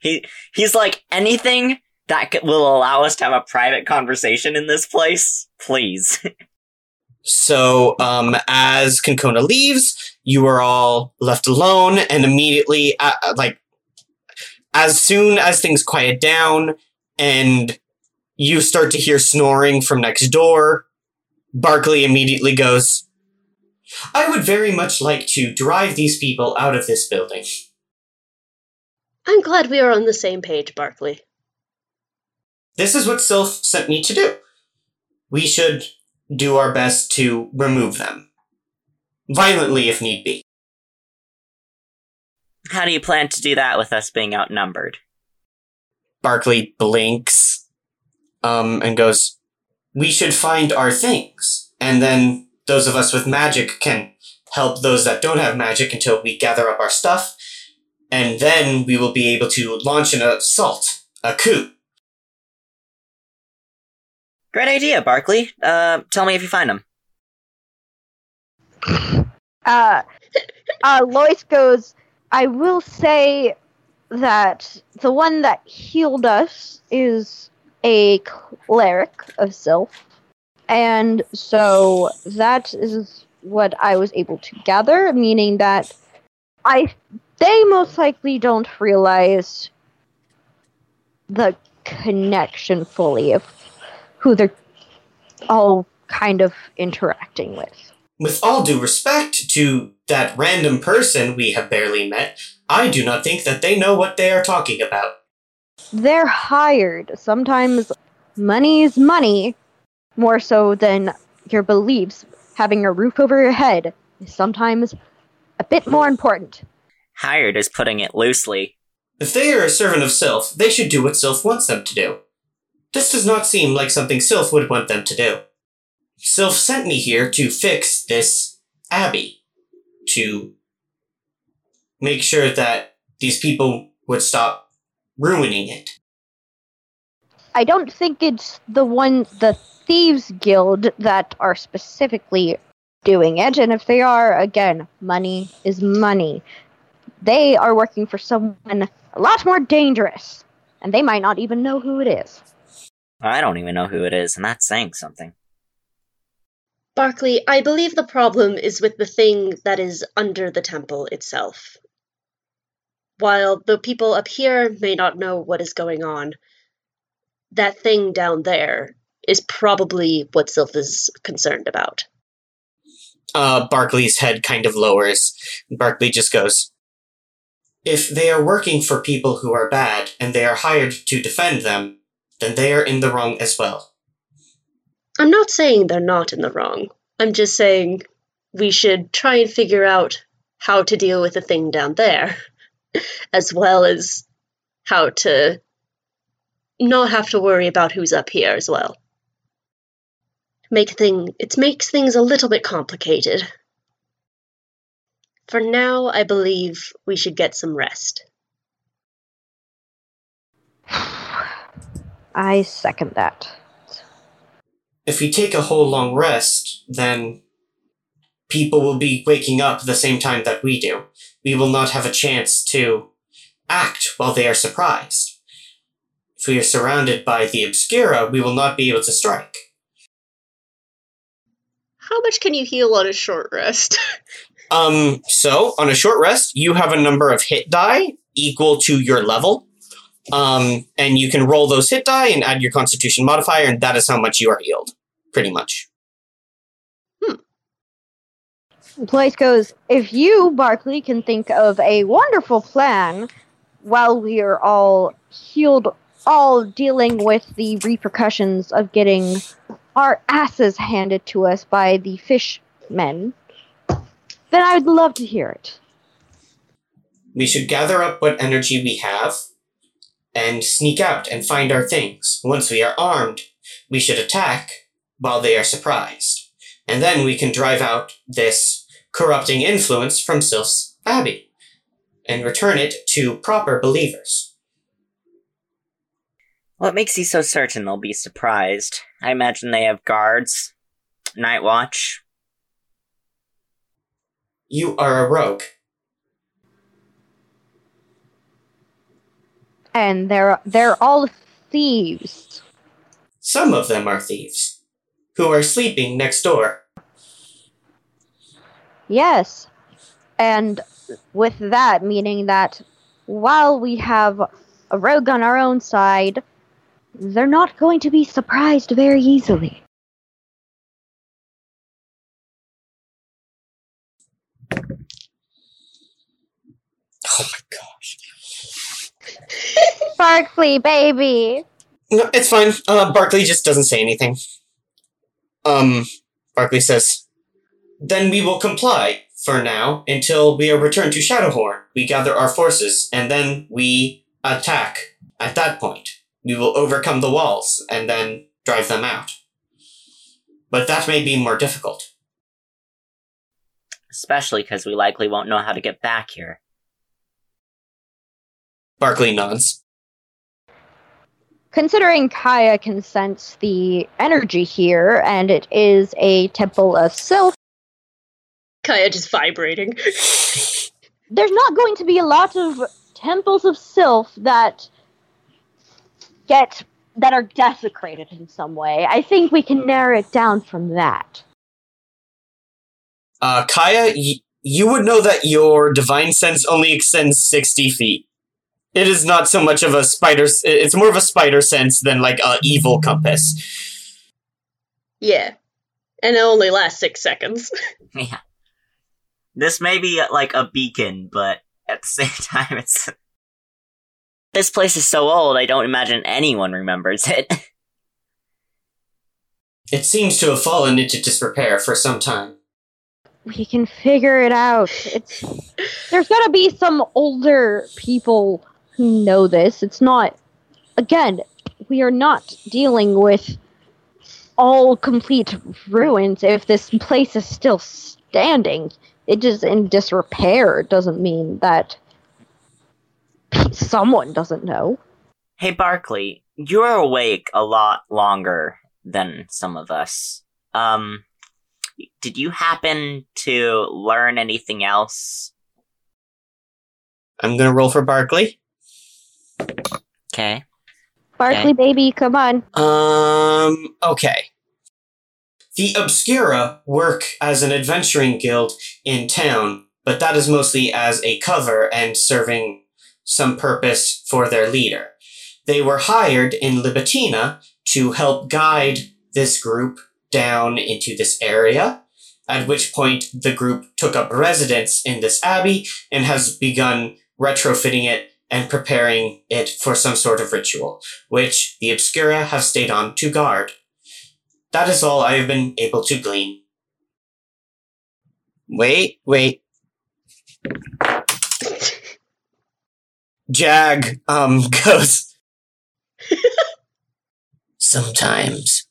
He he's like anything that will allow us to have a private conversation in this place, please. So, um, as Konkona leaves, you are all left alone, and immediately, uh, uh, like, as soon as things quiet down and you start to hear snoring from next door, Barkley immediately goes, I would very much like to drive these people out of this building. I'm glad we are on the same page, Barkley. This is what Sylph sent me to do. We should do our best to remove them. Violently, if need be. How do you plan to do that with us being outnumbered? Barkley blinks um, and goes, We should find our things. And then those of us with magic can help those that don't have magic until we gather up our stuff. And then we will be able to launch an assault, a coup. Great idea, Barkley. Uh, tell me if you find him. Uh, uh, Lois goes, I will say that the one that healed us is a cleric of Sylph. And so that is what I was able to gather, meaning that I they most likely don't realize the connection fully of who they're all kind of interacting with. With all due respect to that random person we have barely met, I do not think that they know what they are talking about. they're hired. Sometimes money is money, more so than your beliefs. Having a roof over your head is sometimes a bit more important. Hired is putting it loosely. If they are a servant of Sylph, they should do what Sylph wants them to do. This does not seem like something Sylph would want them to do. Sylph sent me here to fix this abbey, to make sure that these people would stop ruining it. I don't think it's the one, the Thieves Guild, that are specifically doing it. And if they are, again, money is money. They are working for someone a lot more dangerous, and they might not even know who it is. I don't even know who it is, and that's saying something. Barkley, I believe the problem is with the thing that is under the temple itself. While the people up here may not know what is going on, that thing down there is probably what Sylph is concerned about. Uh, Barkley's head kind of lowers. Barkley just goes, If they are working for people who are bad and they are hired to defend them, then they are in the wrong as well. I'm not saying they're not in the wrong. I'm just saying we should try and figure out how to deal with the thing down there, as well as how to not have to worry about who's up here as well. Make thing it makes things a little bit complicated. For now, I believe we should get some rest. I second that. If we take a whole long rest, then people will be waking up the same time that we do. We will not have a chance to act while they are surprised. If we are surrounded by the Obscura, we will not be able to strike. How much can you heal on a short rest? Um, so on a short rest, you have a number of hit die equal to your level. Um, and you can roll those hit die and add your constitution modifier, and that is how much you are healed. Pretty much. Hmm. Place goes, if you, Barkley, can think of a wonderful plan while we are all healed, all dealing with the repercussions of getting our asses handed to us by the fishmen, then I would love to hear it. We should gather up what energy we have and sneak out and find our things. Once we are armed, we should attack while they are surprised. And then we can drive out this corrupting influence from Sylph's Abbey and return it to proper believers. What makes you so certain they'll be surprised? I imagine they have guards, night watch. You are a rogue. And they're they're all thieves. Some of them are thieves who are sleeping next door. Yes. And with that, meaning that while we have a rogue on our own side, they're not going to be surprised very easily. Oh my gosh. Barkley, baby! No, it's fine. Uh, Barkley just doesn't say anything. Um, Barkley says, Then we will comply for now until we are returned to Shadowhorn. We gather our forces and then we attack. At that point, we will overcome the walls and then drive them out. But that may be more difficult. Especially because we likely won't know how to get back here. Barkley nods. Considering Kaya can sense the energy here, and it is a temple of Sylph, Kaya just vibrating. there's not going to be a lot of temples of Sylph that get that are desecrated in some way. I think we can narrow it down from that. Uh, Kaya, y- you would know that your divine sense only extends 60 feet. It is not so much of a spider, it's more of a spider sense than like a evil compass. Yeah. And it only lasts six seconds. Yeah. This may be uh, like a beacon, but at the same time, it's. This place is so old, I don't imagine anyone remembers it. It seems to have fallen into disrepair for some time. We can figure it out. It's there's got to be some older people who know this. It's not again, we are not dealing with all complete ruins if this place is still standing. It is in disrepair doesn't mean that someone doesn't know. hey, Barkley, you're awake a lot longer than some of us. Um, did you happen to learn anything else? I'm gonna roll for Barkley. Okay. Barkley baby, come on. Um, okay. The Obscura work as an adventuring guild in town, but that is mostly as a cover and serving some purpose for their leader. They were hired in Libitina to help guide this group down into this area, at which point the group took up residence in this abbey and has begun retrofitting it and preparing it for some sort of ritual which the Obscura have stayed on to guard. That is all I have been able to glean. Wait, wait. Jag, um, goes. Sometimes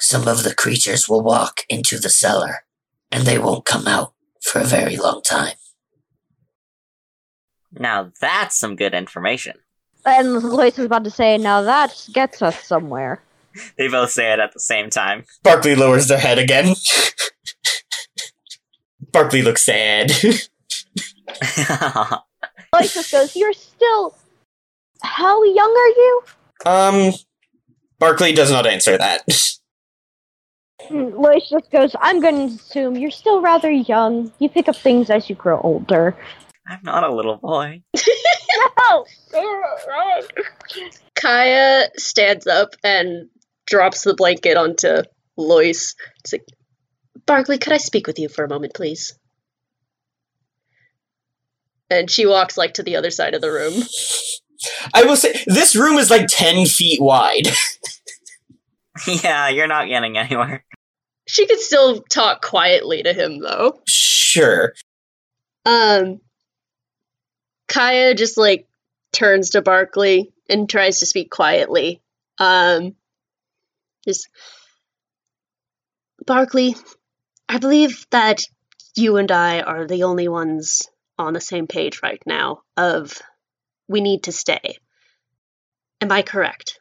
some of the creatures will walk into the cellar and they won't come out for a very long time. Now that's some good information. And Lois was about to say, now that gets us somewhere. They both say it at the same time. Barkley lowers their head again. Barkley looks sad. Lois just goes, You're still. How young are you? um, Barkley does not answer that. Lois just goes, I'm going to assume you're still rather young. You pick up things as you grow older. I'm not a little boy. Oh, Kaya stands up and drops the blanket onto Lois. It's like, Barkley, could I speak with you for a moment, please? And she walks like to the other side of the room. I will say this room is like ten feet wide. yeah, you're not getting anywhere. She could still talk quietly to him though. sure. Um Kaya just like turns to Barkley and tries to speak quietly. Um just Barkley, I believe that you and I are the only ones on the same page right now of we need to stay. Am I correct?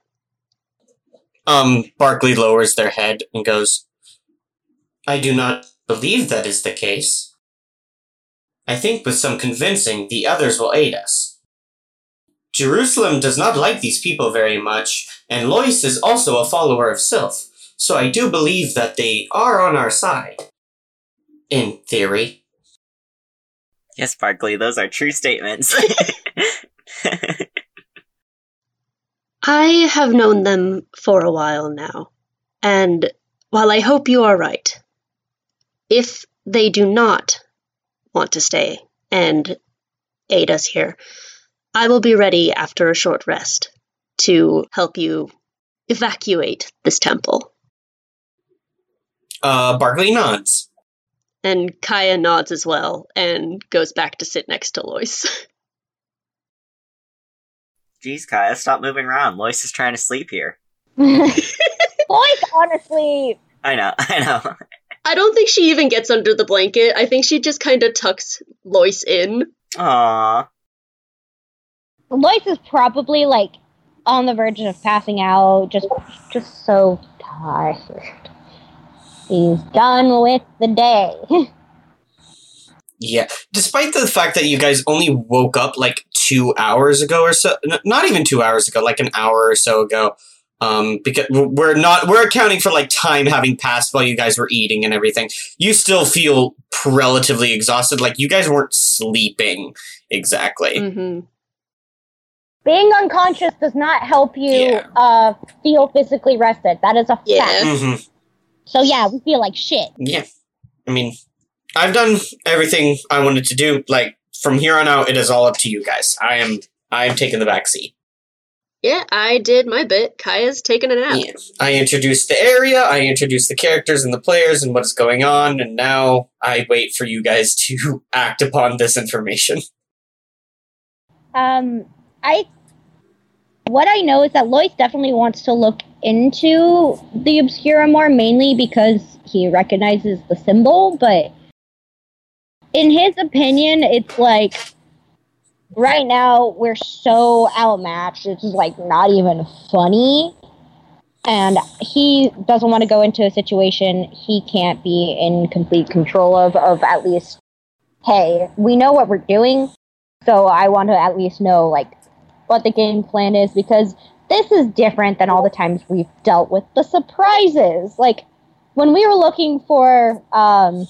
Um, Barkley lowers their head and goes, I do not believe that is the case. I think with some convincing, the others will aid us. Jerusalem does not like these people very much, and Lois is also a follower of Sylph, so I do believe that they are on our side. In theory. Yes, Barkley, those are true statements. I have known them for a while now, and while I hope you are right, if they do not want to stay and aid us here, I will be ready after a short rest to help you evacuate this temple. Uh, Barkley nods. And Kaya nods as well and goes back to sit next to Lois. Jeez, Kaya, stop moving around. Lois is trying to sleep here. Lois, honestly, I know, I know. I don't think she even gets under the blanket. I think she just kind of tucks Lois in. Aww. Lois is probably like on the verge of passing out, just just so tired. He's done with the day. Yeah. Despite the fact that you guys only woke up like two hours ago or so, n- not even two hours ago, like an hour or so ago, um, because we're not, we're accounting for like time having passed while you guys were eating and everything. You still feel relatively exhausted. Like you guys weren't sleeping exactly. hmm Being unconscious does not help you Yeah. uh, feel physically rested. That is a Yeah. fact. hmm So yeah, we feel like shit. Yeah. I mean, I've done everything I wanted to do. Like from here on out, it is all up to you guys. I am, I am taking the back seat. Yeah, I did my bit. Kaya's taking a nap. Yeah. I introduced the area, I introduced the characters and the players and what is going on, and now I wait for you guys to act upon this information. Um, I what I know is that Lois definitely wants to look into the Obscura more, mainly because he recognizes the symbol. But in his opinion, it's like right now we're so outmatched. It's like not even funny. And he doesn't want to go into a situation he can't be in complete control of. Of at least, hey, we know what we're doing so I want to at least know like what the game plan is because this is different than all the times we've dealt with the surprises. Like when we were looking for um,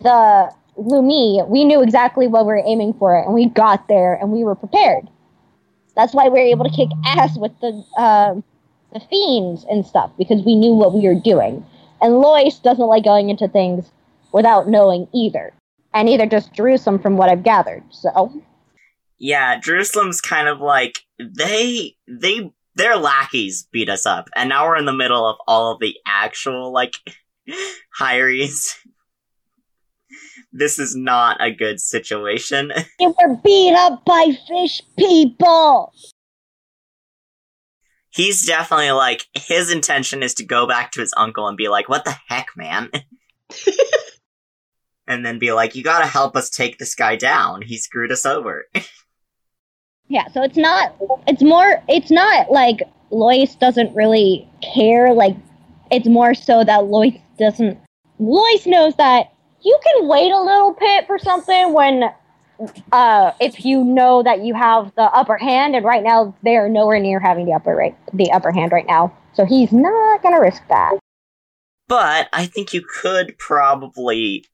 the Lumi, we knew exactly what we were aiming for, and we got there and we were prepared. That's why we were able to kick ass with the um, the fiends and stuff because we knew what we were doing. And Lois doesn't like going into things without knowing either and neither does Jerusalem from what I've gathered. So Yeah, Jerusalem's kind of like they they their lackeys beat us up, and now we're in the middle of all of the actual like hires. This is not a good situation. they were beat up by fish people. He's definitely like his intention is to go back to his uncle and be like, "What the heck, man?" and then be like, "You got to help us take this guy down. He screwed us over." Yeah, so it's not. It's more. It's not like Lois doesn't really care. Like it's more so that Lois doesn't. Lois knows that you can wait a little bit for something when. Uh, if you know that you have the upper hand, and right now they are nowhere near having the upper right, the upper hand right now, so he's not gonna risk that. but I think you could probably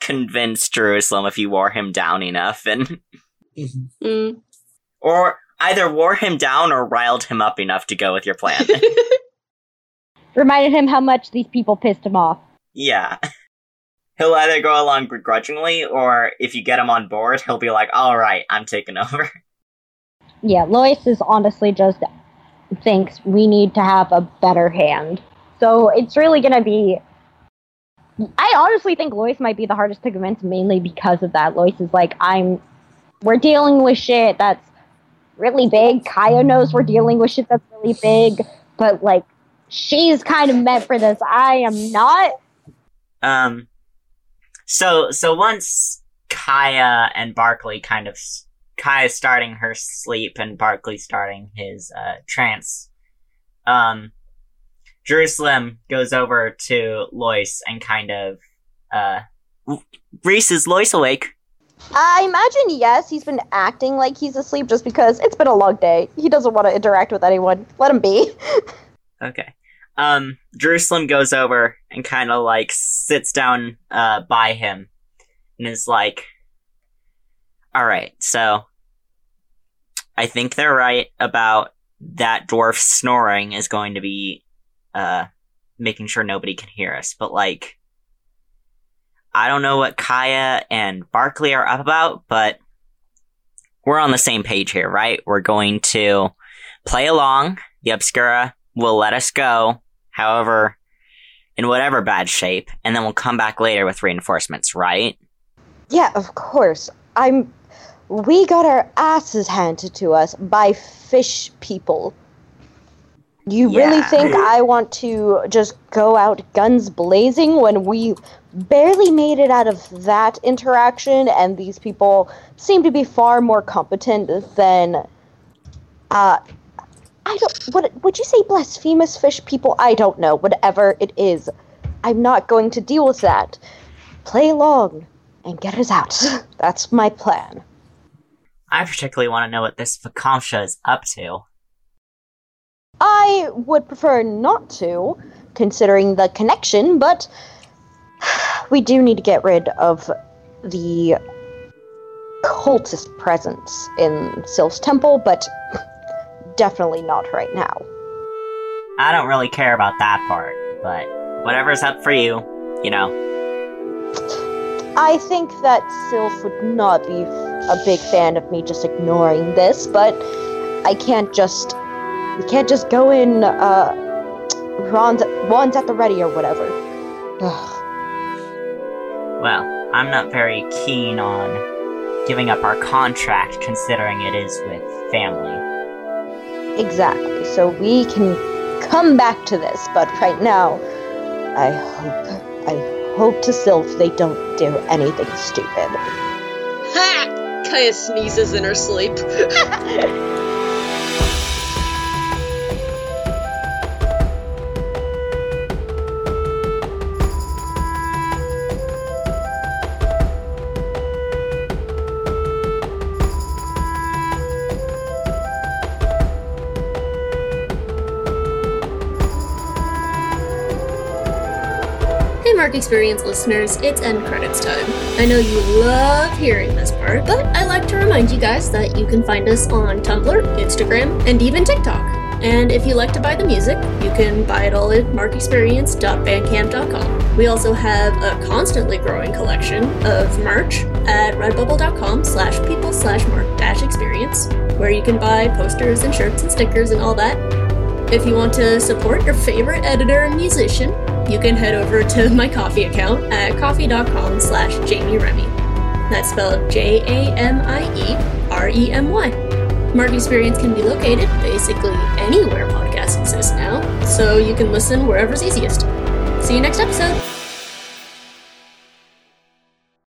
convince Jerusalem if you wore him down enough and Mm. or either wore him down or riled him up enough to go with your plan. Reminded him how much these people pissed him off. Yeah. He'll either go along begrudgingly or if you get him on board, he'll be like, "All right, I'm taking over." Yeah, Lois is honestly just thinks we need to have a better hand. So it's really gonna be. I honestly think Lois might be the hardest to convince, mainly because of that. Lois is like, I'm. We're dealing with shit that's really big. Kaya knows we're dealing with shit that's really big, but like, she's kind of meant for this. I am not. Um, so so once Kaya and Barkley kind of Kaya starting her sleep and Barkley starting his uh, trance, um, Jerusalem goes over to Lois and kind of uh, Reese is Lois awake. I imagine yes, he's been acting like he's asleep just because it's been a long day. He doesn't want to interact with anyone. Let him be. Okay. Um, Jerusalem goes over and kind of like sits down uh by him and is like, "All right, so I think they're right about that dwarf snoring is going to be uh making sure nobody can hear us, but like I don't know what Kaya and Barkley are up about, but we're on the same page here, right? We're going to play along. The Obscura will let us go, however, in whatever bad shape, and then we'll come back later with reinforcements, right? Yeah, of course. I'm. We got our asses handed to us by fish people. You really think I want to just go out guns blazing when we barely made it out of that interaction and these people seem to be far more competent than uh I don't what would you say blasphemous fish people? I don't know. Whatever it is. I'm not going to deal with that. Play along and get us out. That's my plan. I particularly want to know what this Vakamsha is up to. I would prefer not to, considering the connection, but we do need to get rid of the cultist presence in Sylph's temple, but definitely not right now. I don't really care about that part, but whatever's up for you, you know. I think that Sylph would not be a big fan of me just ignoring this, but I can't just we can't just go in uh wands, wands at the ready or whatever. Ugh. Well, I'm not very keen on giving up our contract considering it is with family. Exactly. So we can come back to this, but right now, I hope, I hope to Sylph they don't do anything stupid. Ha! Kaya sneezes in her sleep. Experience listeners, it's end credits time. I know you love hearing this part, but I like to remind you guys that you can find us on Tumblr, Instagram, and even TikTok. And if you like to buy the music, you can buy it all at markexperience.bandcamp.com. We also have a constantly growing collection of merch at redbubble.com slash people slash mark dash experience, where you can buy posters and shirts and stickers and all that. If you want to support your favorite editor and musician, you can head over to my Ko-fi account at ko-fi.com slash Jamie Remy. That's spelled J A M I E R E M Y. Mark Experience can be located basically anywhere podcasts exist now, so you can listen wherever's easiest. See you next episode!